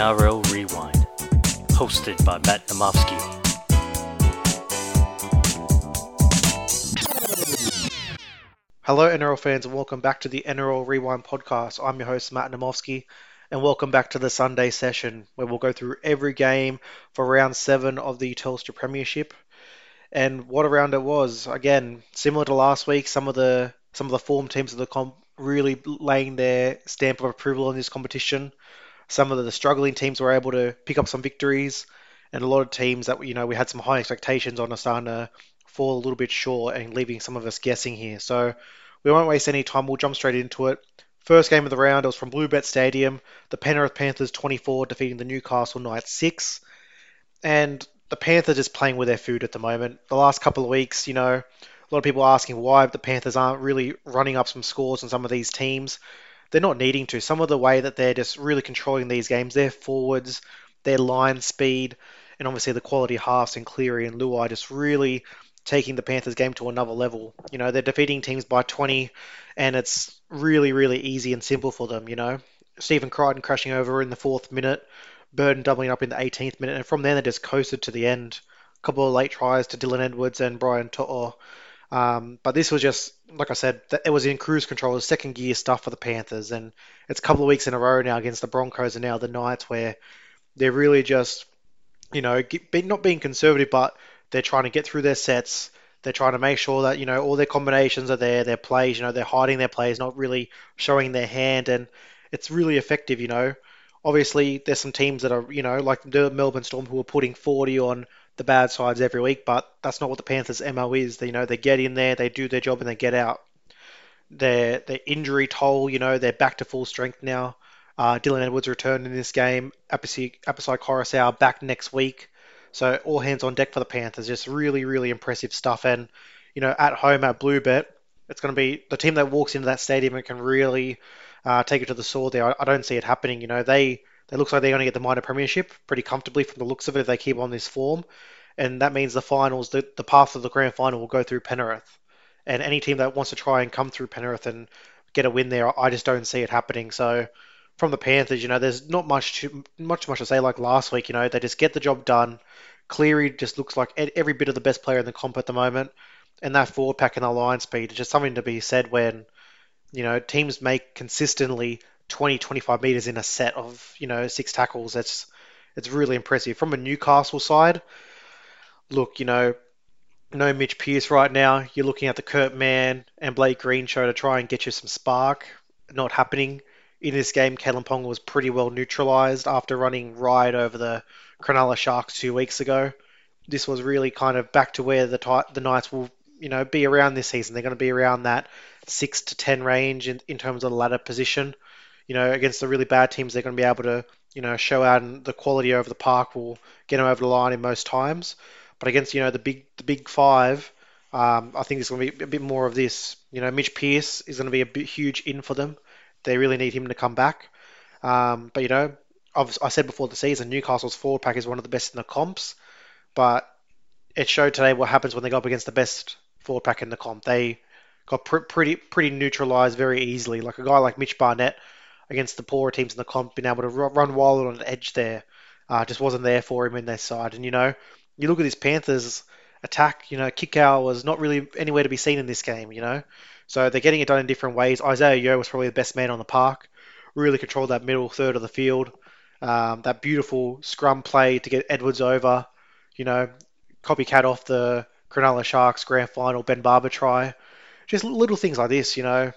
NRL Rewind, hosted by Matt Namofsky. Hello, NRL fans, and welcome back to the NRL Rewind podcast. I'm your host, Matt Namofsky, and welcome back to the Sunday session where we'll go through every game for round seven of the Telstra Premiership. And what a round it was! Again, similar to last week, some of the some of the form teams of the comp really laying their stamp of approval on this competition. Some of the struggling teams were able to pick up some victories, and a lot of teams that you know we had some high expectations on to fall a little bit short and leaving some of us guessing here. So we won't waste any time. We'll jump straight into it. First game of the round it was from Bluebet Stadium. The Penrith Panthers 24 defeating the Newcastle Knights 6. And the Panthers just playing with their food at the moment. The last couple of weeks, you know, a lot of people asking why the Panthers aren't really running up some scores on some of these teams. They're not needing to. Some of the way that they're just really controlling these games, their forwards, their line speed, and obviously the quality halves and Cleary and Luai just really taking the Panthers game to another level. You know, they're defeating teams by 20, and it's really, really easy and simple for them. You know, Stephen Crichton crashing over in the fourth minute, Burton doubling up in the 18th minute, and from there they just coasted to the end. A couple of late tries to Dylan Edwards and Brian To'o. Um, but this was just, like I said, it was in cruise control, second gear stuff for the Panthers, and it's a couple of weeks in a row now against the Broncos and now the Knights where they're really just, you know, not being conservative, but they're trying to get through their sets. They're trying to make sure that you know all their combinations are there, their plays. You know, they're hiding their plays, not really showing their hand, and it's really effective. You know, obviously there's some teams that are you know like the Melbourne Storm who are putting 40 on the bad sides every week, but that's not what the Panthers' mo is. They, you know, they get in there, they do their job, and they get out. Their their injury toll, you know, they're back to full strength now. Uh, Dylan Edwards returned in this game. Apisai Koroisau back next week. So all hands on deck for the Panthers. Just really, really impressive stuff. And you know, at home at Bluebet, it's going to be the team that walks into that stadium and can really uh, take it to the sword. There, I, I, don't see it happening. You know, they they looks like they're going to get the minor premiership pretty comfortably from the looks of it if they keep on this form. And that means the finals, the, the path of the grand final will go through Penrith. And any team that wants to try and come through Penrith and get a win there, I just don't see it happening. So from the Panthers, you know, there's not much to, much much to say like last week. You know, they just get the job done. Cleary just looks like every bit of the best player in the comp at the moment, and that forward pack and the line speed is just something to be said when you know teams make consistently 20, 25 meters in a set of you know six tackles. That's it's really impressive. From a Newcastle side, look, you know, no Mitch Pearce right now. You're looking at the Kurt Mann and Blake Green show to try and get you some spark. Not happening in this game. Kalyn Ponga was pretty well neutralized after running right over the Cronulla Sharks two weeks ago. This was really kind of back to where the the Knights will, you know, be around this season. They're going to be around that six to ten range in, in terms of the ladder position. You know, against the really bad teams, they're going to be able to, you know, show out and the quality over the park will get them over the line in most times. But against, you know, the big the big five, um, I think it's going to be a bit more of this. You know, Mitch Pearce is going to be a bit huge in for them. They really need him to come back. Um, but you know, I've, I said before the season, Newcastle's forward pack is one of the best in the comps, but it showed today what happens when they go up against the best forward pack in the comp. They got pr- pretty pretty neutralized very easily. Like a guy like Mitch Barnett against the poorer teams in the comp, being able to run wild on the edge there, uh, just wasn't there for him in their side. And you know, you look at this Panthers attack. You know, Kikau was not really anywhere to be seen in this game. You know, so they're getting it done in different ways. Isaiah Yeo was probably the best man on the park. Really controlled that middle third of the field. Um, that beautiful scrum play to get Edwards over, you know, copycat off the Cronulla Sharks grand final Ben Barba try. Just little things like this, you know,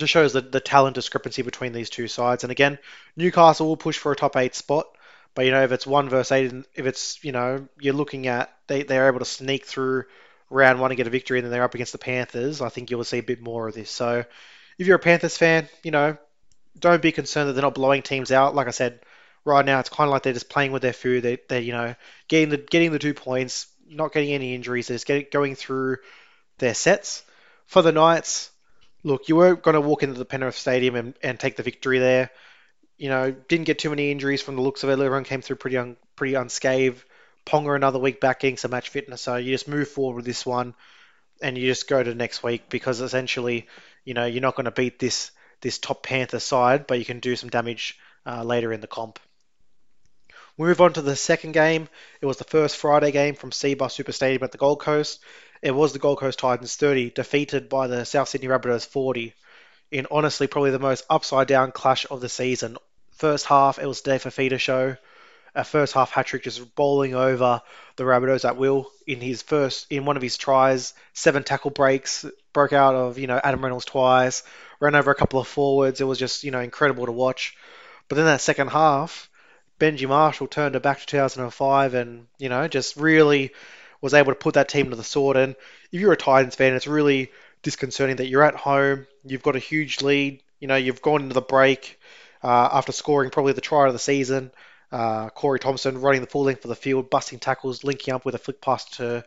just shows the, the talent discrepancy between these two sides. And again, Newcastle will push for a top eight spot, but you know if it's one versus eight, and if it's you know you're looking at they they're able to sneak through round one and get a victory, and then they're up against the Panthers. I think you'll see a bit more of this. So if you're a Panthers fan, you know, don't be concerned that they're not blowing teams out. Like I said, right now it's kind of like they're just playing with their food. They, they're you know getting the getting the two points, not getting any injuries. They're just going through their sets. For the Knights, look, you weren't going to walk into the Penrith Stadium and, and take the victory there. You know, didn't get too many injuries from the looks of it. Everyone came through pretty un, pretty unscathed. Ponga another week back getting some match fitness, so you just move forward with this one, and you just go to next week because essentially, you know, you're not going to beat this this top Panther side, but you can do some damage uh, later in the comp. We move on to the second game. It was the first Friday game from Cbus Super Stadium at the Gold Coast. It was the Gold Coast Titans 30, defeated by the South Sydney Rabbitohs 40, in honestly probably the most upside down clash of the season. First half, it was Dave Fifita show. A first half hat trick just bowling over the Rabbitohs at will in his first in one of his tries. Seven tackle breaks, broke out of you know Adam Reynolds twice, ran over a couple of forwards. It was just you know incredible to watch. But then that second half, Benji Marshall turned it back to 2005 and you know just really was able to put that team to the sword. And if you're a Titans fan, it's really disconcerting that you're at home, you've got a huge lead, you know you've gone into the break uh, after scoring probably the try of the season. Uh, Corey Thompson running the full length of the field, busting tackles, linking up with a flick pass to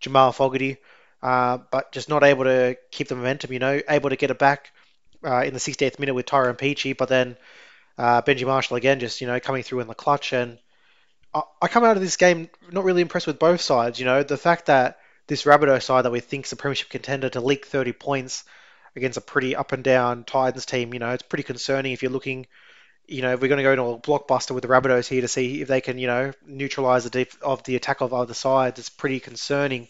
Jamal Fogarty, uh, but just not able to keep the momentum. You know, able to get it back uh, in the 68th minute with Tyrone Peachey, but then uh, Benji Marshall again, just you know, coming through in the clutch. And I, come out of this game not really impressed with both sides. You know, the fact that this Rabbitoh side that we think is a premiership contender to leak 30 points against a pretty up and down Titans team, you know, it's pretty concerning if you're looking you know, we're going to go into a blockbuster with the Rabbitohs here to see if they can, you know, neutralise the def- of the attack of other sides, It's pretty concerning.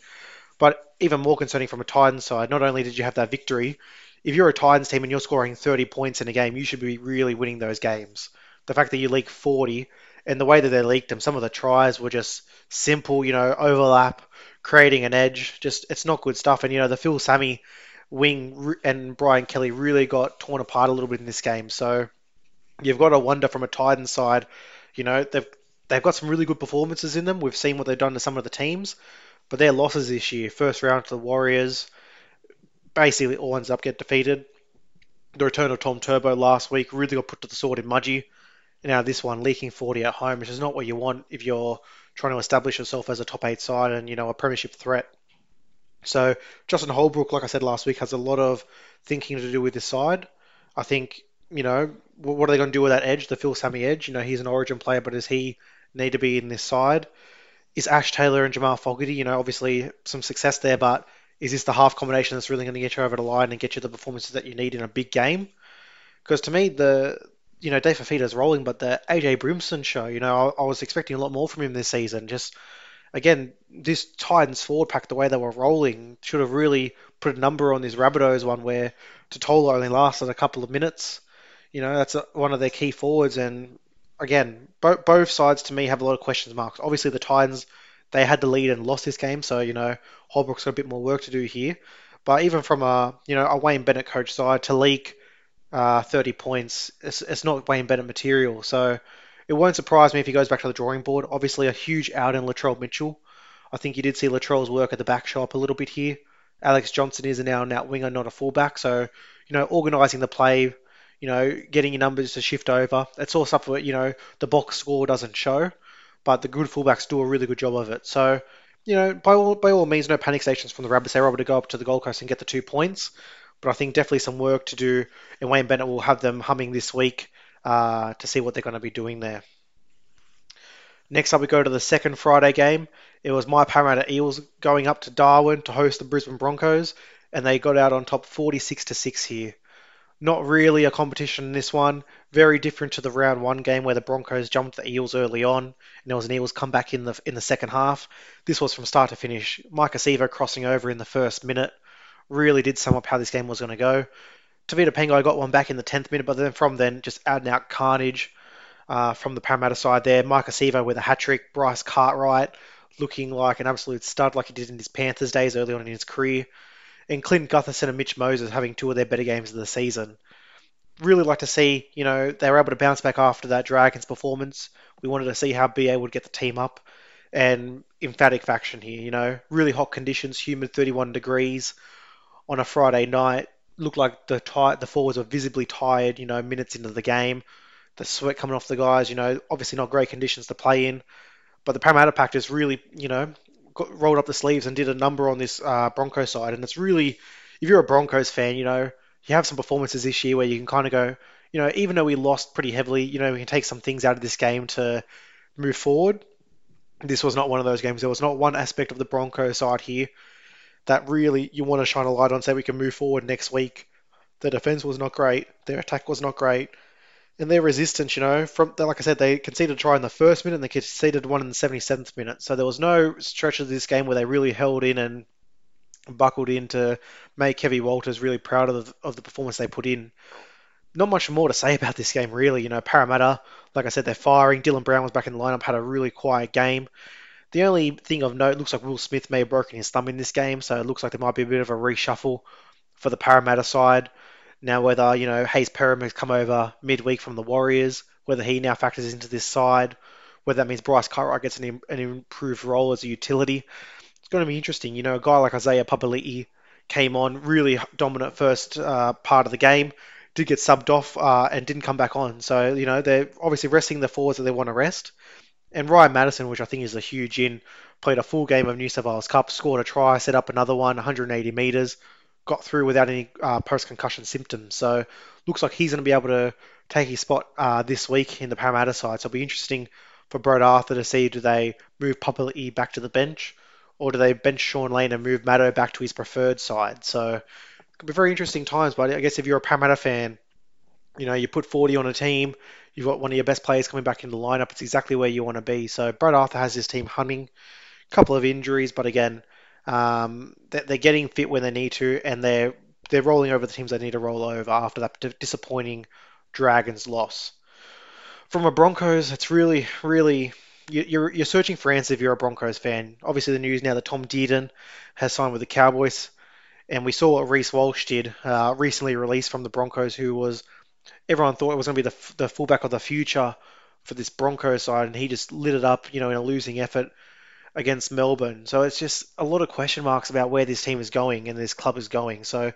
But even more concerning from a Titans side, not only did you have that victory, if you're a Titans team and you're scoring 30 points in a game, you should be really winning those games. The fact that you leak 40 and the way that they leaked them, some of the tries were just simple, you know, overlap, creating an edge. Just it's not good stuff. And you know, the Phil Sami wing and Brian Kelly really got torn apart a little bit in this game. So you've got to wonder from a Titans side, you know, they've they've got some really good performances in them. We've seen what they've done to some of the teams, but their losses this year, first round to the Warriors, basically all ends up get defeated. The return of Tom Turbo last week really got put to the sword in Mudgee. Now this one leaking 40 at home, which is not what you want if you're trying to establish yourself as a top eight side and you know a premiership threat. So Justin Holbrook, like I said last week, has a lot of thinking to do with this side. I think you know, what are they going to do with that edge, the Phil Sami edge? You know, he's an origin player, but does he need to be in this side? Is Ash Taylor and Jamal Fogarty, you know, obviously some success there, but is this the half combination that's really going to get you over the line and get you the performances that you need in a big game? Because to me, the you know Dave Fifita's rolling, but the AJ Brimson show, you know, I, I, was expecting a lot more from him this season. Just again, this Titans forward pack, the way they were rolling, should have really put a number on this Rabbitohs one where Tatola only lasted a couple of minutes. You know, that's a, one of their key forwards. And again, bo- both sides to me have a lot of questions marks. Obviously, the Titans, they had the lead and lost this game. So, you know, Holbrook's got a bit more work to do here. But even from a, you know, a Wayne Bennett coach side to leak uh, 30 points, it's, it's not Wayne Bennett material. So it won't surprise me if he goes back to the drawing board. Obviously, a huge out in Latrell Mitchell. I think you did see Latrell's work at the back shop a little bit here. Alex Johnson is now an out winger, not a fullback. So, you know, organising the play, you know, getting your numbers to shift over. It's all stuff that, you know, the box score doesn't show, but the good fullbacks do a really good job of it. So, you know, by all, by all means, no panic stations from the Rabbits. They're able to go up to the Gold Coast and get the two points. But I think definitely some work to do, and Wayne Bennett will have them humming this week uh, to see what they're going to be doing there. Next up, we go to the second Friday game. It was my Parramatta Eels going up to Darwin to host the Brisbane Broncos, and they got out on top 46 to six here. Not really a competition in this one. Very different to the round one game where the Broncos jumped the Eels early on, and there was an Eels comeback in the in the second half. This was from start to finish. Maika Sivo crossing over in the first minute really did sum up how this game was going to go. Tevita Pangai got one back in the 10th minute, but then from then just out and out carnage uh, from the Parramatta side there. Maika Sivo with a hat trick. Bryce Cartwright looking like an absolute stud like he did in his Panthers days early on in his career and Clint Gutherson and Mitch Moses having two of their better games of the season. Really like to see, you know, they were able to bounce back after that Dragons performance. We wanted to see how BA would get the team up. And emphatic faction here, you know, really hot conditions, humid 31 degrees on a Friday night. Looked like the the forwards were visibly tired, you know, minutes into the game. The sweat coming off the guys, you know, obviously not great conditions to play in. But the Parramatta pack just really, you know, got, rolled up the sleeves and did a number on this uh, Broncos side. And it's really, if you're a Broncos fan, you know, you have some performances this year where you can kind of go, you know, even though we lost pretty heavily, you know, we can take some things out of this game to move forward. This was not one of those games. There was not one aspect of the Broncos side here that really you want to shine a light on, say we can move forward next week. The defense was not great. Their attack was not great. And their resistance, you know, from like I said, they conceded a try in the first minute and they conceded one in the 77th minute. So there was no stretch of this game where they really held in and buckled in to make Kevin Walters really proud of the, of the performance they put in. Not much more to say about this game, really. You know, Parramatta, like I said, they're firing. Dylan Brown was back in the lineup, had a really quiet game. The only thing of note looks like Will Smith may have broken his thumb in this game, so it looks like there might be a bit of a reshuffle for the Parramatta side. Now, whether, you know, Hayze Perham has come over midweek from the Warriors, whether he now factors into this side, whether that means Bryce Cartwright gets an, an improved role as a utility. It's going to be interesting. You know, a guy like Isaiah Papali'i came on really dominant first uh, part of the game, did get subbed off uh, and didn't come back on. So, you know, they're obviously resting the forwards that they want to rest. And Ryan Matterson, which I think is a huge in, played a full game of New South Wales Cup, scored a try, set up another one, 180 metres, got through without any uh, post-concussion symptoms. So looks like he's going to be able to take his spot uh, this week in the Parramatta side. So it'll be interesting for Brad Arthur to see do they move Papali'i back to the bench or do they bench Shaun Lane and move Matto back to his preferred side? So it could be very interesting times. But I guess if you're a Parramatta fan, you know you put 40 on a team, you've got one of your best players coming back in the lineup. It's exactly where you want to be. So Brad Arthur has his team hunting. A couple of injuries, but again, um, they're getting fit when they need to, and they're they're rolling over the teams they need to roll over after that disappointing Dragons loss. From a Broncos, it's really, really you're you're searching for answers if you're a Broncos fan. Obviously, the news now that Tom Dearden has signed with the Cowboys, and we saw what Reece Walsh did uh, recently released from the Broncos, who was everyone thought it was going to be the the fullback of the future for this Broncos side, and he just lit it up, you know, in a losing effort against Melbourne. So it's just a lot of question marks about where this team is going and this club is going. So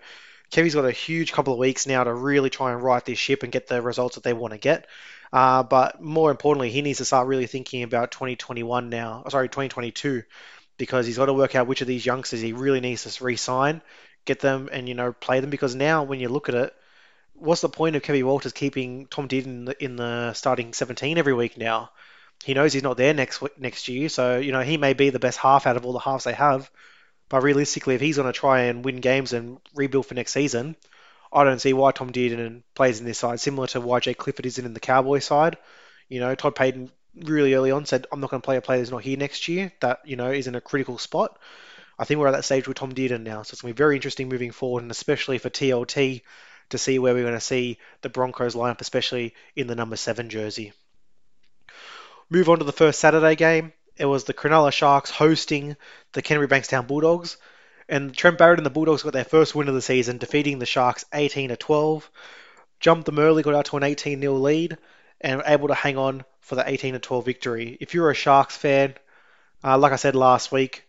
Kevy's got a huge couple of weeks now to really try and right this ship and get the results that they want to get. Uh, but more importantly, he needs to start really thinking about 2021 now. Sorry, 2022, because he's got to work out which of these youngsters he really needs to re-sign, get them, and you know play them. Because now, when you look at it, what's the point of Kevin Walters keeping Tom Dearden in the, in the starting 17 every week now? He knows he's not there next next year, so you know he may be the best half out of all the halves they have. But realistically, if he's going to try and win games and rebuild for next season, I don't see why Tom Dearden plays in this side, similar to why Jake Clifford isn't in the Cowboy side. You know, Todd Payten really early on said, I'm not going to play a player who's not here next year. That, you know, is in a critical spot. I think we're at that stage with Tom Dearden now. So it's going to be very interesting moving forward, and especially for TLT to see where we're going to see the Broncos line up, especially in the number seven jersey. Move on to the first Saturday game. It was the Cronulla Sharks hosting the Canterbury Bankstown Bulldogs. And Trent Barrett and the Bulldogs got their first win of the season, defeating the Sharks 18 to 12. Jumped them early, got out to an 18 0 lead, and were able to hang on for the 18 to 12 victory. If you're a Sharks fan, uh, like I said last week,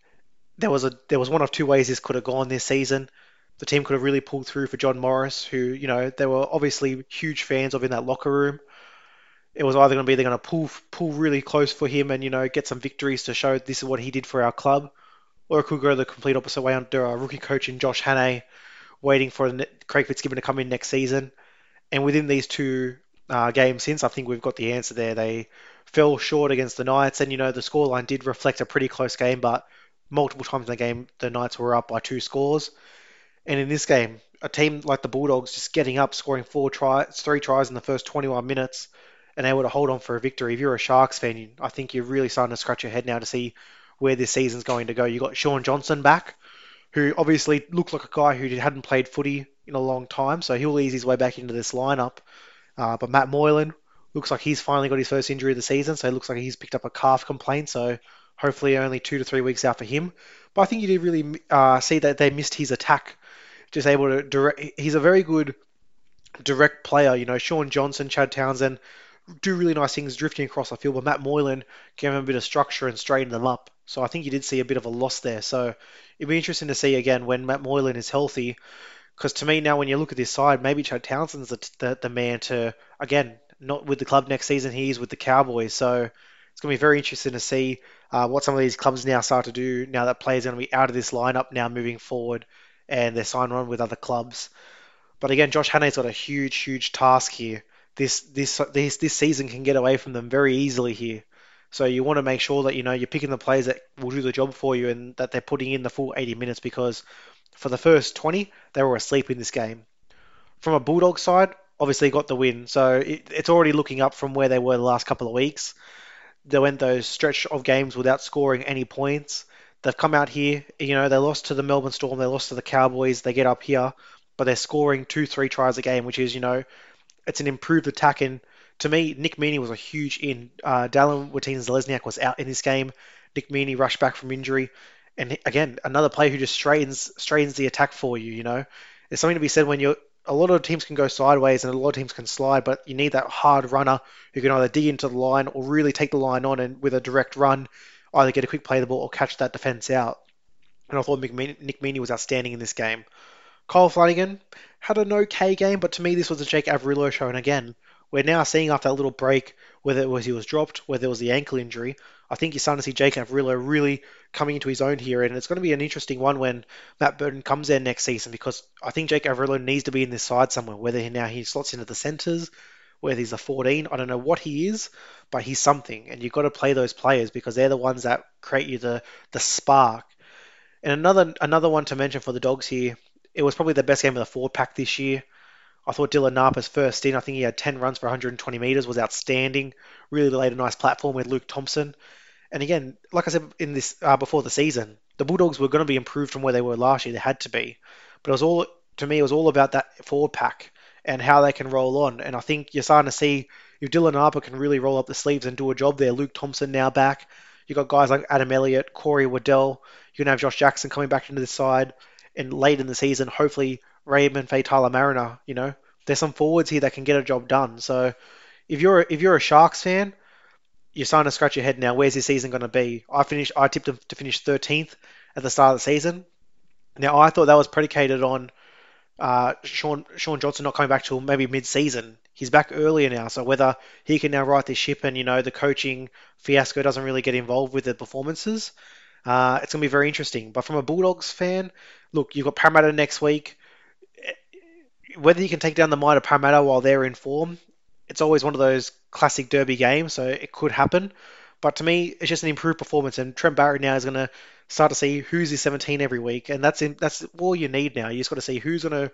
there was a there was one of two ways this could have gone this season. The team could have really pulled through for John Morris, who you know they were obviously huge fans of in that locker room it was either going to be they're going to pull pull really close for him and you know get some victories to show this is what he did for our club, or it could go the complete opposite way under our rookie coach in Josh Hannay, waiting for Craig Fitzgibbon to come in next season. And within these two uh, games since, I think we've got the answer there. They fell short against the Knights, and you know the scoreline did reflect a pretty close game, but multiple times in the game the Knights were up by two scores. And in this game, a team like the Bulldogs just getting up, scoring four tries, three tries in the first 21 minutes and able to hold on for a victory. If you're a Sharks fan, I think you're really starting to scratch your head now to see where this season's going to go. You got Shaun Johnson back, who obviously looked like a guy who hadn't played footy in a long time, so he'll ease his way back into this lineup. Uh, but Matt Moylan looks like he's finally got his first injury of the season, so it looks like he's picked up a calf complaint, so hopefully only two to three weeks out for him. But I think you did really uh, see that they missed his attack. Just able to direct. He's a very good direct player. You know, Shaun Johnson, Chad Townsend do really nice things drifting across the field, but Matt Moylan gave them a bit of structure and straightened them up. So I think you did see a bit of a loss there. So it'd be interesting to see again when Matt Moylan is healthy. Because to me now, when you look at this side, maybe Chad Townsend's the, the, the man to again not with the club next season. He's with the Cowboys. So it's going to be very interesting to see uh, what some of these clubs now start to do now that players are going to be out of this lineup now moving forward and they're signed on with other clubs. But again, Josh Hannay's got a huge, huge task here this this this this season can get away from them very easily here. So you want to make sure that you know you're picking the players that will do the job for you and that they're putting in the full 80 minutes because for the first 20 they were asleep in this game. From a Bulldog side, obviously got the win. So it, it's already looking up from where they were the last couple of weeks. They went those stretch of games without scoring any points. They've come out here, you know, they lost to the Melbourne Storm, they lost to the Cowboys, they get up here, but they're scoring two, three tries a game, which is, you know, it's an improved attack. And to me, Nick Meaney was a huge in. Uh, Dallin Watene-Zelezniak was out in this game. Nick Meaney rushed back from injury. And again, another player who just straightens straightens the attack for you, you know. There's something to be said when you're a lot of teams can go sideways and a lot of teams can slide, but you need that hard runner who can either dig into the line or really take the line on and with a direct run, either get a quick play the ball or catch that defense out. And I thought Nick Meaney was outstanding in this game. Kyle Flanagan had an okay game, but to me this was a Jake Averillo show. And again, we're now seeing after that little break whether it was he was dropped, whether it was the ankle injury. I think you're starting to see Jake Averillo really coming into his own here, and it's going to be an interesting one when Matt Burton comes there next season because I think Jake Averillo needs to be in this side somewhere. Whether he, now he slots into the centres, whether he's a 14, I don't know what he is, but he's something, and you've got to play those players because they're the ones that create you the the spark. And another another one to mention for the Dogs here, it was probably the best game of the forward pack this year. I thought Dylan Napa's first in, I think he had 10 runs for 120 metres, was outstanding. Really laid a nice platform with Luke Thompson. And again, like I said in this uh, before the season, the Bulldogs were going to be improved from where they were last year. They had to be, but it was all to me. It was all about that forward pack and how they can roll on. And I think you're starting to see if Dylan Napa can really roll up the sleeves and do a job there. Luke Thompson now back. You've got guys like Adam Elliott, Corey Waddell. You're gonna have Josh Jackson coming back into the side, and late in the season, hopefully Raymond Faitala-Mariner. You know, there's some forwards here that can get a job done. So if you're if you're a Sharks fan, you're starting to scratch your head now. Where's this season going to be? I finished. I tipped them to finish 13th at the start of the season. Now I thought that was predicated on uh, Shaun Shaun Johnson not coming back till maybe mid-season. He's back earlier now, so whether he can now right this ship and you know the coaching fiasco doesn't really get involved with the performances, uh, it's gonna be very interesting. But from a Bulldogs fan, look, you've got Parramatta next week. Whether you can take down the might of Parramatta while they're in form, it's always one of those classic derby games, so it could happen. But to me, it's just an improved performance, and Trent Barrett now is going to start to see who's his 17 every week, and that's in, that's all you need now. You just got to see who's going to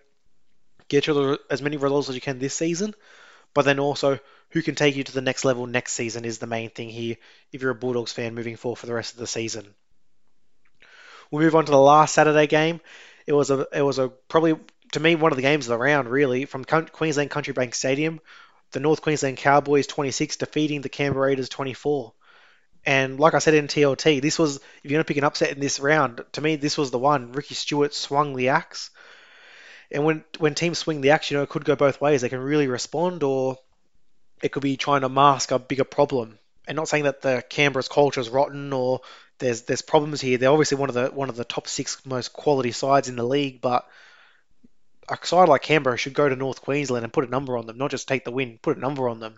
get you as many results as you can this season, but then also who can take you to the next level next season is the main thing here. If you're a Bulldogs fan moving forward for the rest of the season, we'll move on to the last Saturday game. It was a it was a probably to me one of the games of the round really from Queensland Country Bank Stadium the North Queensland Cowboys 26 defeating the Canberra Raiders 24. And like I said in TLT, this was if you're going to pick an upset in this round, to me this was the one. Ricky Stuart swung the axe, and when when teams swing the axe, you know it could go both ways. They can really respond, or it could be trying to mask a bigger problem. And not saying that the Canberra's culture is rotten or there's there's problems here. They're obviously one of the one of the top six most quality sides in the league, but a side like Canberra should go to North Queensland and put a number on them, not just take the win, put a number on them.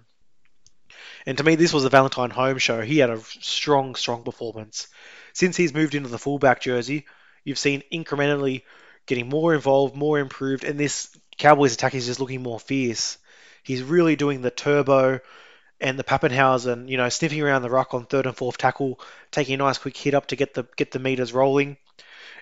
And to me, this was a Valentine Holmes show. He had a strong, strong performance. Since he's moved into the fullback jersey, you've seen incrementally getting more involved, more improved, and this Cowboys attack is just looking more fierce. He's really doing the turbo and the Papenhuyzen, you know, sniffing around the ruck on third and fourth tackle, taking a nice quick hit up to get the get the meters rolling.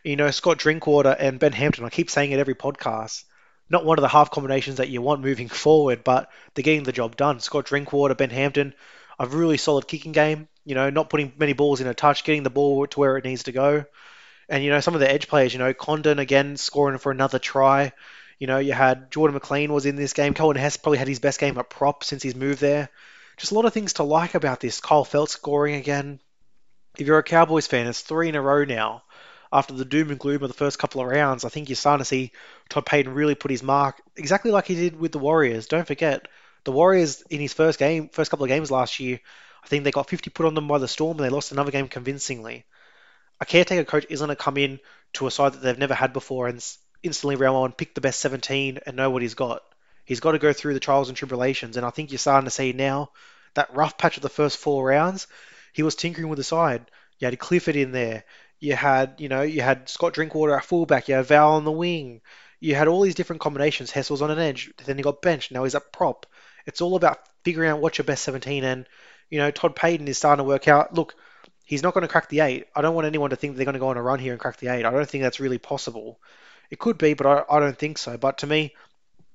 You know, Scott Drinkwater and Ben Hampton, I keep saying it every podcast, not one of the half combinations that you want moving forward, but they're getting the job done. Scott Drinkwater, Ben Hampton, a really solid kicking game, you know, not putting many balls in a touch, getting the ball to where it needs to go. And, you know, some of the edge players, you know, Condon again scoring for another try. You know, you had Jordan McLean was in this game. Coen Hess probably had his best game at prop since he's moved there. Just a lot of things to like about this. Kyle Feldt scoring again. If you're a Cowboys fan, it's three in a row now after the doom and gloom of the first couple of rounds, I think you're starting to see Todd Payten really put his mark exactly like he did with the Warriors. Don't forget, the Warriors in his first game, first couple of games last year, I think they got 50 put on them by the Storm and they lost another game convincingly. A caretaker coach isn't going to come in to a side that they've never had before and instantly round one pick the best 17 and know what he's got. He's got to go through the trials and tribulations, and I think you're starting to see now that rough patch of the first four rounds. He was tinkering with the side. You had Clifford in there. You had, you know, you had Scott Drinkwater at fullback. You had Val on the wing. You had all these different combinations. Hessel's on an edge. Then he got benched. Now he's a prop. It's all about figuring out what's your best 17. And, you know, Todd Payten is starting to work out. Look, he's not going to crack the eight. I don't want anyone to think they're going to go on a run here and crack the eight. I don't think that's really possible. It could be, but I, I don't think so. But to me,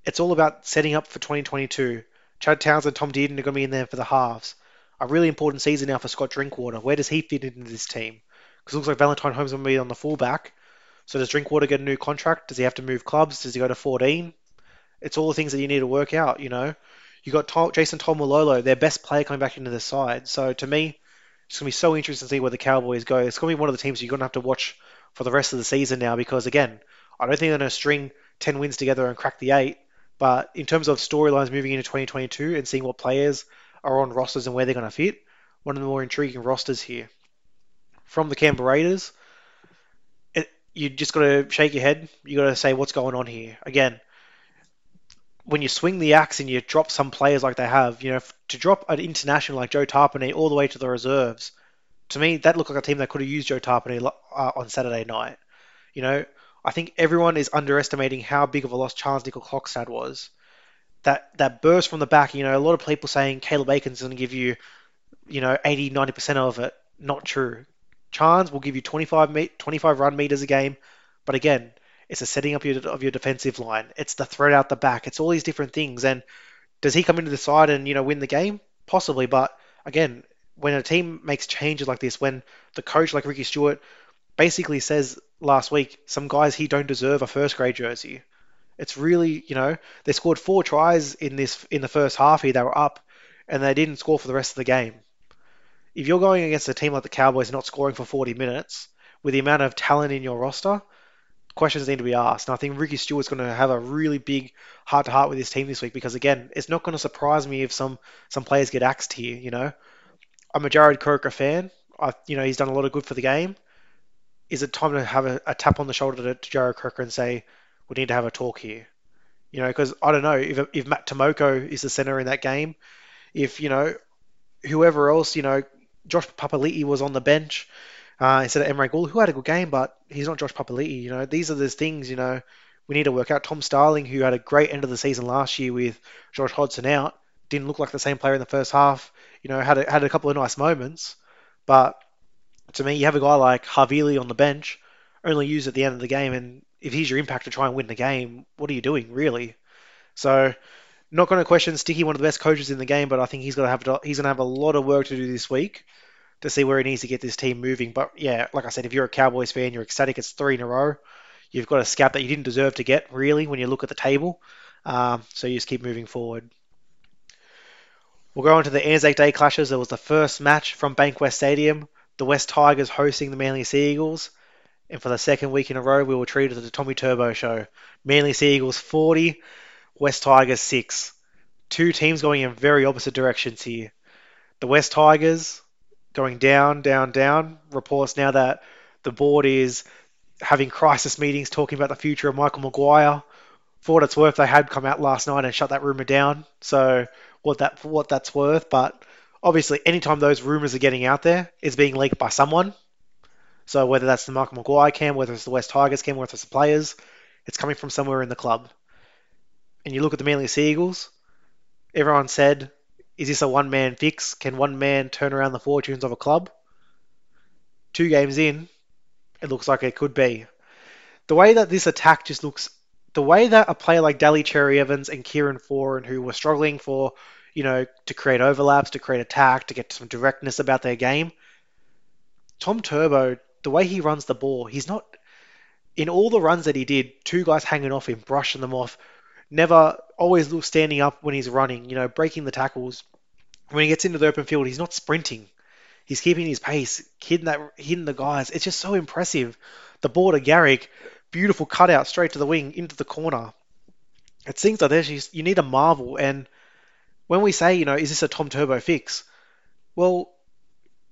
it's all about setting up for 2022. Chad Townsend, Tom Dearden are going to be in there for the halves. A really important season now for Scott Drinkwater. Where does he fit into this team? Because it looks like Valentine Holmes will be on the fullback. So does Drinkwater get a new contract? Does he have to move clubs? Does he go to 14? It's all the things that you need to work out, you know. You got Tom, Jason Taumalolo, their best player coming back into the side. So to me, it's going to be so interesting to see where the Cowboys go. It's going to be one of the teams you're going to have to watch for the rest of the season now because, again, I don't think they're going to string 10 wins together and crack the eight. But in terms of storylines moving into 2022 and seeing what players are on rosters and where they're going to fit, one of the more intriguing rosters here. From the Canberra Raiders, it, you just got to shake your head. You got to say what's going on here. Again, when you swing the axe and you drop some players like they have, you know, to drop an international like Joe Tapine all the way to the reserves, to me that looked like a team that could have used Joe Tapine uh, on Saturday night. You know, I think everyone is underestimating how big of a loss Charnze Nicoll-Klokstad was. That that burst from the back, you know, a lot of people saying Caleb Aekins going to give you, you know, 80, 90% of it. Not true. Charnze will give you 25, 25 run meters a game, but again, it's a setting up your, of your defensive line. It's the threat out the back. It's all these different things. And does he come into the side and you know win the game? Possibly, but again, when a team makes changes like this, when the coach like Ricky Stuart basically says last week some guys he don't deserve a first grade jersey. It's really you know they scored four tries in this in the first half here. They were up, and they didn't score for the rest of the game. If you're going against a team like the Cowboys not scoring for 40 minutes with the amount of talent in your roster, questions need to be asked. And I think Ricky Stuart's going to have a really big heart to heart with his team this week because again, it's not going to surprise me if some some players get axed here. You know, I'm a Jarrod Croker fan. I, you know, he's done a lot of good for the game. Is it time to have a, a tap on the shoulder to, to Jarrod Croker and say we need to have a talk here? You know, because I don't know if if Matt Timoko is the center in that game, if you know whoever else, you know, Josh Papali'i was on the bench uh, instead of Emre Guler, who had a good game, but he's not Josh Papali'i. You know, these are the things you know we need to work out. Tom Starling, who had a great end of the season last year with Josh Hodgson out, didn't look like the same player in the first half. You know, had a, had a couple of nice moments, but to me, you have a guy like Havili on the bench, only used at the end of the game, and if he's your impact to try and win the game, what are you doing really? So, not going to question Sticky, one of the best coaches in the game, but I think he's going to have he's going to have a lot of work to do this week to see where he needs to get this team moving. But yeah, like I said, if you're a Cowboys fan, you're ecstatic. It's three in a row. You've got a scalp that you didn't deserve to get, really, when you look at the table. Um, so you just keep moving forward. We'll go on to the Anzac Day clashes. There was the first match from Bankwest Stadium. The West Tigers hosting the Manly Sea Eagles. And for the second week in a row, we were treated to the Tommy Turbo show. Manly Sea Eagles 40, West Tigers 6. Two teams going in very opposite directions here. The West Tigers going down, down, down. Reports now that the board is having crisis meetings talking about the future of Michael Maguire. For what it's worth, they had come out last night and shut that rumor down. So what that what that's worth, but obviously, anytime those rumors are getting out there, it's being leaked by someone. So whether that's the Michael Maguire camp, whether it's the West Tigers camp, whether it's the players, it's coming from somewhere in the club. And you look at the Manly Sea Eagles, everyone said is this a one man fix? Can one man turn around the fortunes of a club? Two games in, it looks like it could be. The way that this attack just looks, the way that a player like Daly Cherry Evans and Kieran Foran, who were struggling for, you know, to create overlaps, to create attack, to get some directness about their game, Tom Turbo, the way he runs the ball, he's not. In all the runs that he did, two guys hanging off him, brushing them off, never always standing up when he's running, you know, breaking the tackles. When he gets into the open field, he's not sprinting. He's keeping his pace, hitting that hitting the guys. It's just so impressive. The ball to Garrick, beautiful cutout straight to the wing into the corner. It seems like there's you need a marvel. And when we say, you know, is this a Tom Turbo fix? Well,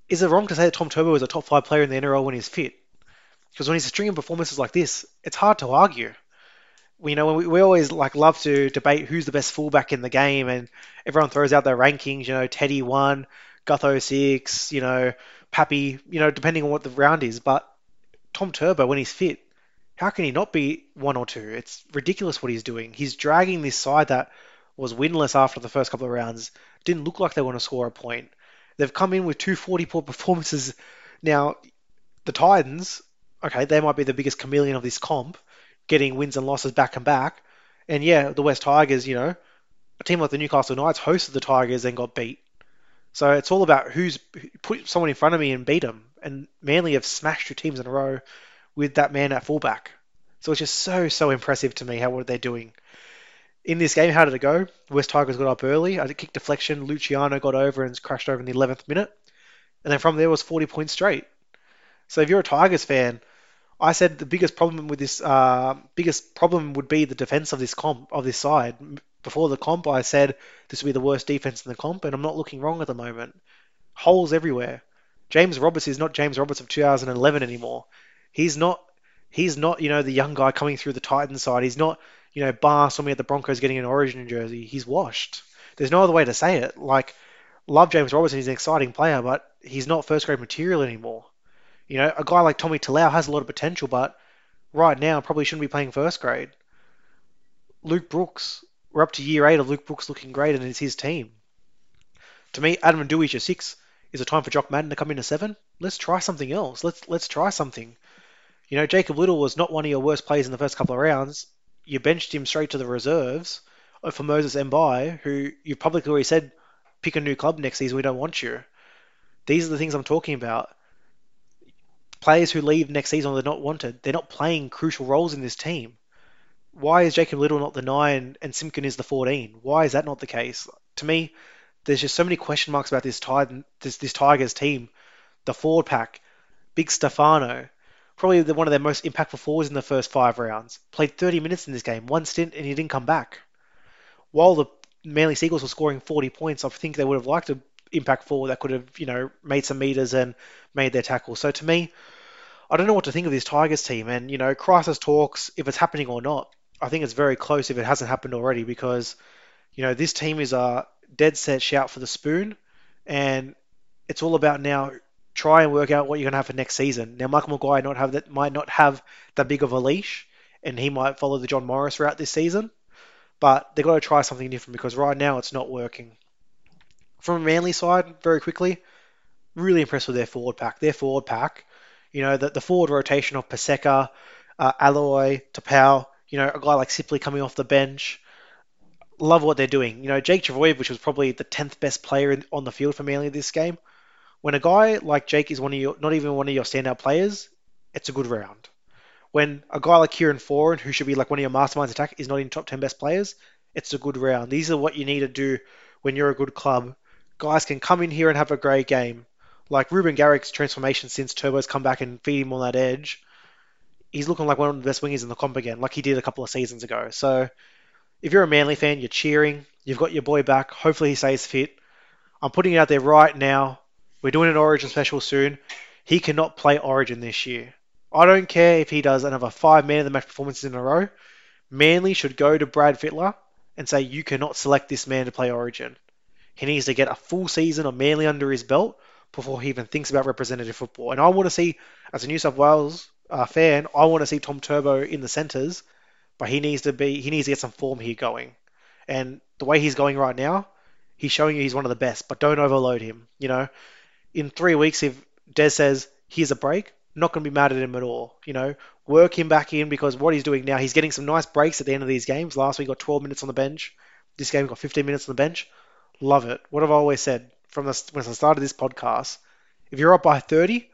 is it wrong to say that Tom Turbo is a top five player in the NRL when he's fit? Because when he's stringing performances like this, it's hard to argue you know, we, we always like love to debate who's the best fullback in the game, and everyone throws out their rankings. You know, Teddy one, Gutho six, you know, Pappy, you know, depending on what the round is. But Tom Turbo, when he's fit, how can he not be one or two? It's ridiculous what he's doing. He's dragging this side that was winless after the first couple of rounds. Didn't look like they want to score a point. They've come in with two 40 point performances. Now, the Titans, okay, they might be the biggest chameleon of this comp, getting wins and losses back and back. And yeah, the West Tigers, you know, a team like the Newcastle Knights hosted the Tigers and got beat. So it's all about who's put someone in front of me and beat them. And Manly have smashed two teams in a row with that man at fullback. So it's just so so impressive to me how what they're doing. In this game, how did it go? West Tigers got up early. I kick deflection. Luciano got over and crashed over in the 11th minute. And then from there was 40 points straight. So if you're a Tigers fan, I said the biggest problem with this, uh, biggest problem would be the defense of this comp of this side. Before the comp, I said this would be the worst defense in the comp, and I'm not looking wrong at the moment. Holes everywhere. James Roberts is not James Roberts of 2011 anymore. He's not. He's not, you know, the young guy coming through the Titans side. He's not, you know, Bar somebody at the Broncos getting an Origin jersey. He's washed. There's no other way to say it. Like, love James Robertson. He's an exciting player, but he's not first grade material anymore. You know, a guy like Tommy Talau has a lot of potential, but right now probably shouldn't be playing first grade. Luke Brooks, we're up to year eight of Luke Brooks looking great, and it's his team. To me, Adam Doueihi your six. Is it time for Jock Madden to come in a seven? Let's try something else. Let's let's try something. You know, Jacob Liddle was not one of your worst players in the first couple of rounds. You benched him straight to the reserves for Moses Mbye, who you publicly already said pick a new club next season. We don't want you. These are the things I'm talking about. Players who leave next season they're not wanted. They're not playing crucial roles in this team. Why is Jacob Liddle not the nine and Simpkin is the 14? Why is that not the case? To me, there's just so many question marks about this this, this Tigers team. The forward pack, Big Stefano, probably the, one of their most impactful forwards in the first five rounds. Played 30 minutes in this game, one stint, and he didn't come back. While the Manly Seagulls were scoring 40 points, I think they would have liked a impact forward that could have, you know, made some meters and made their tackle. So to me, I don't know what to think of this Tigers team. And, you know, crisis talks, if it's happening or not, I think it's very close if it hasn't happened already because, you know, this team is a dead set shout for the spoon. And it's all about now try and work out what you're going to have for next season. Now, Michael Maguire not have that might not have that big of a leash, and he might follow the John Morris route this season. But they've got to try something different because right now it's not working. From a Manly side, very quickly, really impressed with their forward pack. Their forward pack, you know, the, the forward rotation of Paseka, uh, Alloy, Taupau, you know, a guy like Sipley coming off the bench. Love what they're doing. You know, Jake Trbojevic, which was probably the 10th best player in, on the field for Manly this game. When a guy like Jake is one of your, not even one of your standout players, it's a good round. When a guy like Kieran Foran, who should be like one of your masterminds attack, is not in top 10 best players, it's a good round. These are what you need to do when you're a good club guys can come in here and have a great game. Like Reuben Garrick's transformation since Turbo's come back and feed him on that edge. He's looking like one of the best wingers in the comp again, like he did a couple of seasons ago. So if you're a Manly fan, you're cheering. You've got your boy back. Hopefully he stays fit. I'm putting it out there right now. We're doing an Origin special soon. He cannot play Origin this year. I don't care if he does another five man of the match performances in a row. Manly should go to Brad Fittler and say you cannot select this man to play Origin. He needs to get a full season of Manly under his belt before he even thinks about representative football. And I want to see, as a New South Wales uh, fan, I want to see Tom Turbo in the centres, but he needs to be, he needs to get some form here going. And the way he's going right now, he's showing you he's one of the best, but don't overload him. You know, in three weeks, if Des says here's a break, not going to be mad at him at all. You know, work him back in because what he's doing now, he's getting some nice breaks at the end of these games. Last week, got 12 minutes on the bench. This game, got 15 minutes on the bench. Love it. What have I always said from the, when I started this podcast? If you're up by 30,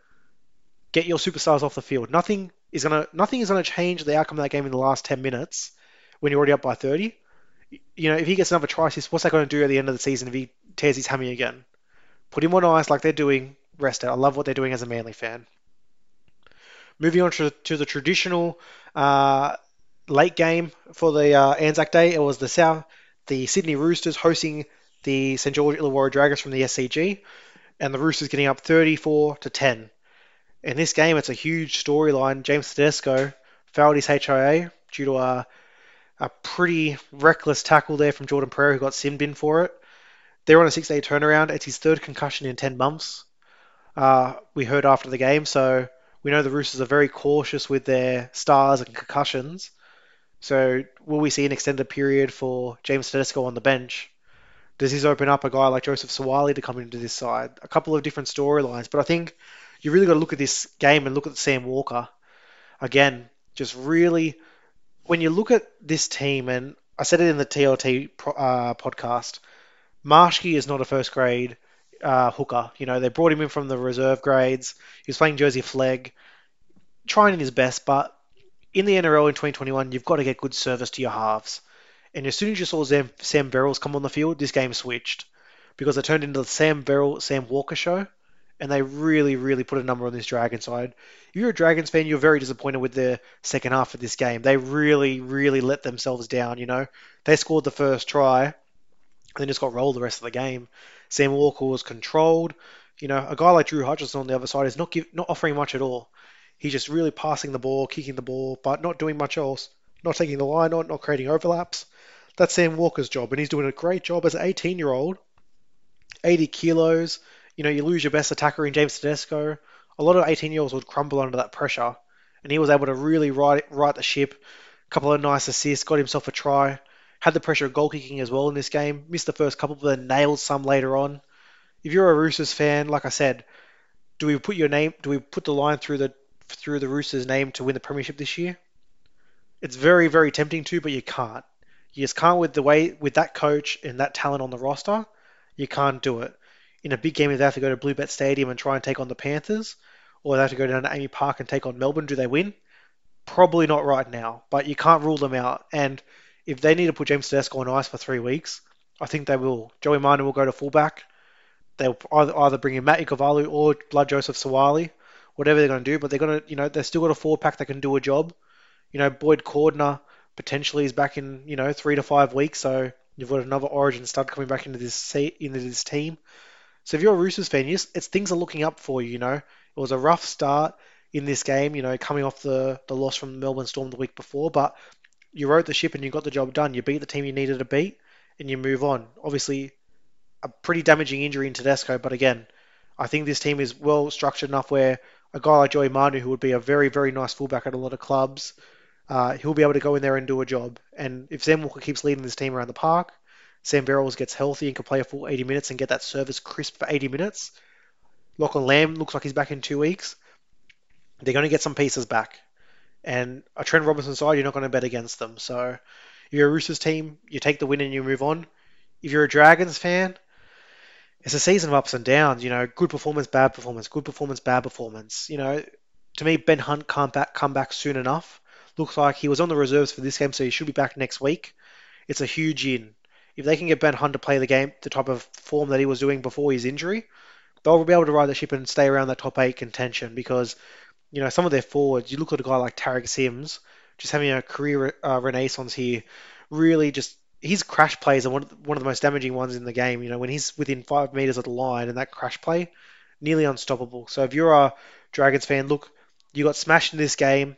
get your superstars off the field. Nothing is gonna nothing is gonna change the outcome of that game in the last 10 minutes when you're already up by 30. You know, if he gets another try what's that going to do at the end of the season if he tears his hammy again? Put him on ice like they're doing. Rest it. I love what they're doing as a Manly fan. Moving on to, to the traditional uh, late game for the uh, Anzac Day, it was the South, the Sydney Roosters hosting the St George Illawarra Dragons from the SCG, and the Roosters getting up 34 to 10. In this game, it's a huge storyline. James Tedesco failed his HIA due to a, a pretty reckless tackle there from Jordan Pereira, who got simmed in for it. They're on a six-day turnaround. It's his third concussion in 10 months. Uh, we heard after the game, so we know the Roosters are very cautious with their stars and concussions. So will we see an extended period for James Tedesco on the bench? Does this open up a guy like Joseph Suaalii to come into this side? A couple of different storylines, but I think you really got to look at this game and look at Sam Walker. Again, just really, when you look at this team, and I said it in the TLT uh, podcast. Marshke is not a first grade uh, hooker. You know, they brought him in from the reserve grades. He was playing Jersey Flegg, trying his best, but in the NRL in 2021, you've got to get good service to your halves. And as soon as you saw Sam, Sam Verrills come on the field, this game switched because it turned into the Sam Verrill, Sam Walker show, and they really, really put a number on this Dragon side. If you're a Dragons fan, you're very disappointed with the second half of this game. They really, really let themselves down. You know, they scored the first try, and then just got rolled the rest of the game. Sam Walker was controlled. You know, a guy like Drew Hutchison on the other side is not give, not offering much at all. He's just really passing the ball, kicking the ball, but not doing much else. Not taking the line on, not creating overlaps. That's Sam Walker's job, and he's doing a great job as an 18 year old 80 kilos. You know, you lose your best attacker in James Tedesco. A lot of 18 year olds would crumble under that pressure, and he was able to really right, right the ship. A couple of nice assists, got himself a try. Had the pressure of goal kicking as well in this game. Missed the first couple, but nailed some later on. If you're a Roosters fan, like I said, do we put your name? Do we put the line through the through the Roosters' name to win the premiership this year? It's very, very tempting to, but you can't. You just can't with the way with that coach and that talent on the roster. You can't do it. In a big game, if they have to go to Bluebet Stadium and try and take on the Panthers, or they have to go down to AAMI Park and take on Melbourne, do they win? Probably not right now, but you can't rule them out. And if they need to put James Tedesco on ice for three weeks, I think they will. Joey Manu will go to fullback. They'll either, bring in Matt Ikuvalu or Blood Joseph Suaalii, whatever they're going to do. But they're going to, you know, they've still got a forward pack that can do a job. You know, Boyd Cordner potentially is back in, you know, three to five weeks, so You've got another Origin stud coming back into this into this team. So if you're a Roosters fan, it's things are looking up for you. You know, it was a rough start in this game. You know, coming off the the loss from the Melbourne Storm the week before, but you wrote the ship and you got the job done. You beat the team you needed to beat, and you move on. Obviously, a pretty damaging injury in Tedesco, but again, I think this team is well structured enough where a guy like Joey Manu, who would be a very, very nice fullback at a lot of clubs, uh, he'll be able to go in there and do a job. And if Sam Walker keeps leading this team around the park, Sam Verrills gets healthy and can play a full 80 minutes and get that service crisp for 80 minutes. Lachlan Lam looks like he's back in two weeks. They're going to get some pieces back. And a Trent Robinson side, you're not going to bet against them. So if you're a Roosters team, you take the win and you move on. If you're a Dragons fan, it's a season of ups and downs. You know, good performance, bad performance, good performance, bad performance. You know, to me, Ben Hunt can't back, come back soon enough. Looks like he was on the reserves for this game, so he should be back next week. It's a huge in. If they can get Ben Hunt to play the game, the type of form that he was doing before his injury, they'll be able to ride the ship and stay around that top eight contention because, you know, some of their forwards, you look at a guy like Tariq Sims, just having a career uh, renaissance here, really just his crash plays are one of, the, one of the most damaging ones in the game. You know, when he's within five meters of the line and that crash play, nearly unstoppable. So if you're a Dragons fan, look, you got smashed in this game.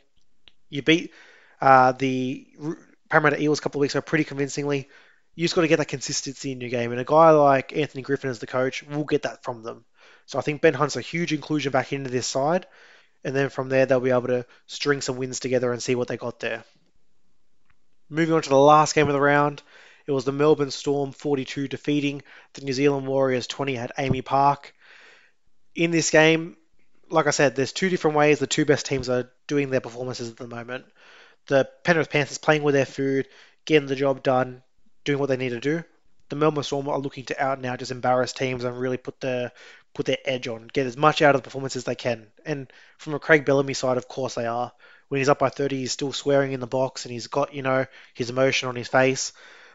You beat uh, the Parramatta Eels a couple of weeks ago pretty convincingly. You just got to get that consistency in your game, and a guy like Anthony Griffin as the coach will get that from them. So I think Ben Hunt's a huge inclusion back into this side, and then from there they'll be able to string some wins together and see what they got there. Moving on to the last game of the round, it was the Melbourne Storm 42 defeating the New Zealand Warriors 20 at AAMI Park. In this game, like I said, there's two different ways the two best teams are doing their performances at the moment. The Penrith Panthers playing with their food, getting the job done, doing what they need to do. The Melbourne Storm are looking to out now just embarrass teams and really put their put their edge on, get as much out of the performance as they can. And from a Craig Bellamy side, of course they are. When he's up by 30, he's still swearing in the box and he's got you know his emotion on his face.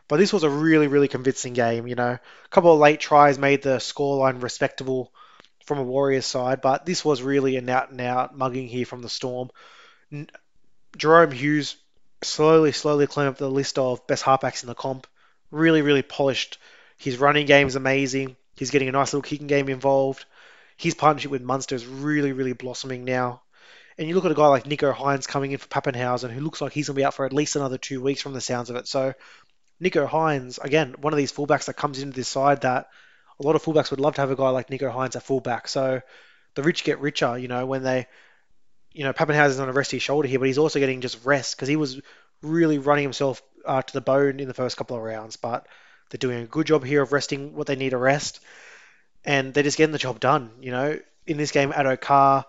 But this was a really, really convincing game. You know, a couple of late tries made the scoreline respectable from a Warriors side, but this was really an out and out mugging here from the Storm. Jahrome Hughes slowly, slowly climbed up the list of best halfbacks in the comp. Really, really polished. His running game is amazing. He's getting a nice little kicking game involved. His partnership with Munster is really, really blossoming now. And you look at a guy like Nicho Hynes coming in for Papenhuyzen, who looks like he's going to be out for at least another two weeks from the sounds of it. So, Nicho Hynes, again, one of these fullbacks that comes into this side that a lot of fullbacks would love to have a guy like Nicho Hynes at fullback. So the rich get richer, you know, when they, you know, Papenhuyzen's on a resty shoulder here, but he's also getting just rest because he was really running himself uh, to the bone in the first couple of rounds. But they're doing a good job here of resting what they need to rest, and they're just getting the job done. You know, in this game, at Carr,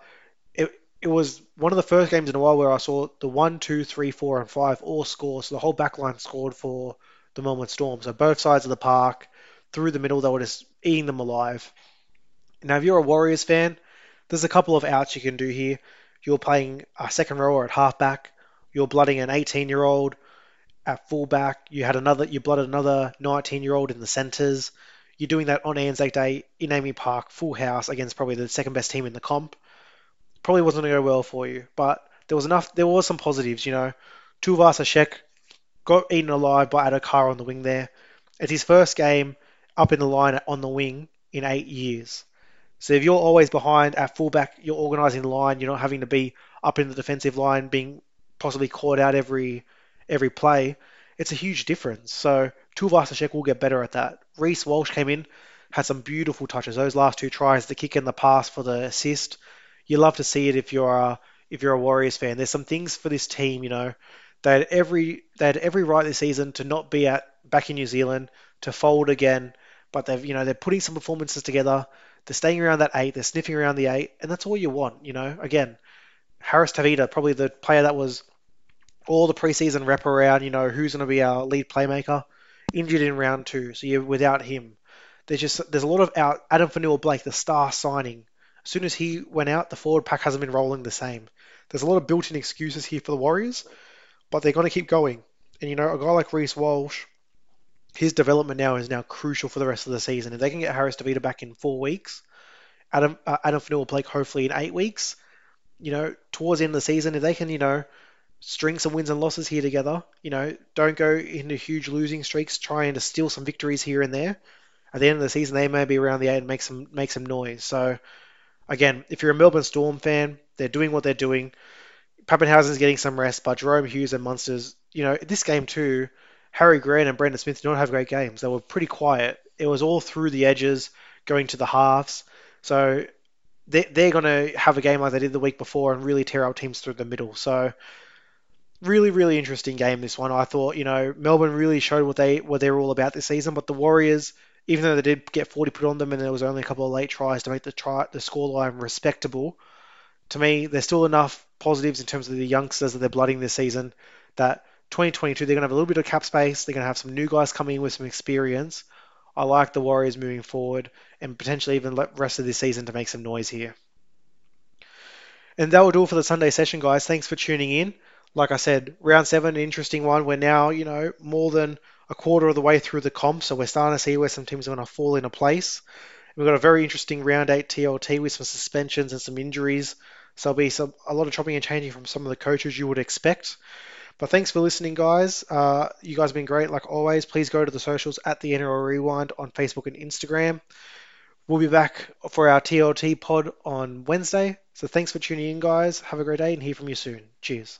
it, it was one of the first games in a while where I saw the one, two, three, four, and five all score. So the whole back line scored for the Melbourne Storm. So both sides of the park, through the middle, they were just eating them alive. Now, if you're a Warriors fan, there's a couple of outs you can do here. You're playing a second rower at halfback. You're blooding an 18 year old at fullback. You had another. You blooded another 19 year old in the centres. You're doing that on Anzac Day in AAMI Park, full house against probably the second best team in the comp. Probably wasn't going to go well for you, but there was enough. There was some positives, you know. Tuivasa-Sheck got eaten alive by Addo-Carr on the wing there. It's his first game up in the line on the wing in eight years. So if you're always behind at fullback, you're organising the line. You're not having to be up in the defensive line, being possibly caught out every every play. It's a huge difference. So Tuivasa-Sheck will get better at that. Reece Walsh came in, had some beautiful touches. Those last two tries, the kick and the pass for the assist. You love to see it if you're a, if you're a Warriors fan. There's some things for this team, you know. They had every they had every right this season to not be at back in New Zealand to fold again, but they've you know they're putting some performances together. They're staying around that eight. They're sniffing around the eight, and that's all you want. You know, again, Harris Tavita, probably the player that was all the preseason wrap around. You know, who's going to be our lead playmaker? Injured in round two, so you're without him. There's just there's a lot of out. Adam Fonua-Blake, the star signing. As soon as he went out, the forward pack hasn't been rolling the same. There's a lot of built-in excuses here for the Warriors, but they're going to keep going. And you know, a guy like Reece Walsh, his development now is now crucial for the rest of the season. If they can get Harris Tavita back in four weeks, Adam uh, Addin Fonua-Blake hopefully in eight weeks, you know, towards the end of the season, if they can, you know, string some wins and losses here together, you know, don't go into huge losing streaks, trying to steal some victories here and there. At the end of the season, they may be around the eight and make some make some noise. So, again, if you're a Melbourne Storm fan, they're doing what they're doing. Papenhuyzen's getting some rest, but Jahrome Hughes and Munsters, you know, this game too, Harry Grant and Brandon Smith did not have great games. They were pretty quiet. It was all through the edges, going to the halves. So they, they're going to have a game like they did the week before and really tear up teams through the middle. So really, really interesting game this one. I thought, you know, Melbourne really showed what they what they were all about this season, but the Warriors, even though they did get 40 put on them and there was only a couple of late tries to make the try the scoreline respectable, to me, there's still enough positives in terms of the youngsters that they're blooding this season that 2022 they're going to have a little bit of cap space. They're going to have some new guys coming in with some experience. I like the Warriors moving forward and potentially even the rest of this season to make some noise here. And that will do it for the Sunday session, guys. Thanks for tuning in. Like I said, round seven, an interesting one. We're now, you know, more than a quarter of the way through the comp, so we're starting to see where some teams are going to fall into place. We've got a very interesting round eight TLT with some suspensions and some injuries. So there'll be some a lot of chopping and changing from some of the coaches you would expect. But thanks for listening, guys. Uh, you guys have been great, like always. Please go to the socials at the NRL Rewind on Facebook and Instagram. We'll be back for our TLT pod on Wednesday. So thanks for tuning in, guys. Have a great day and hear from you soon. Cheers.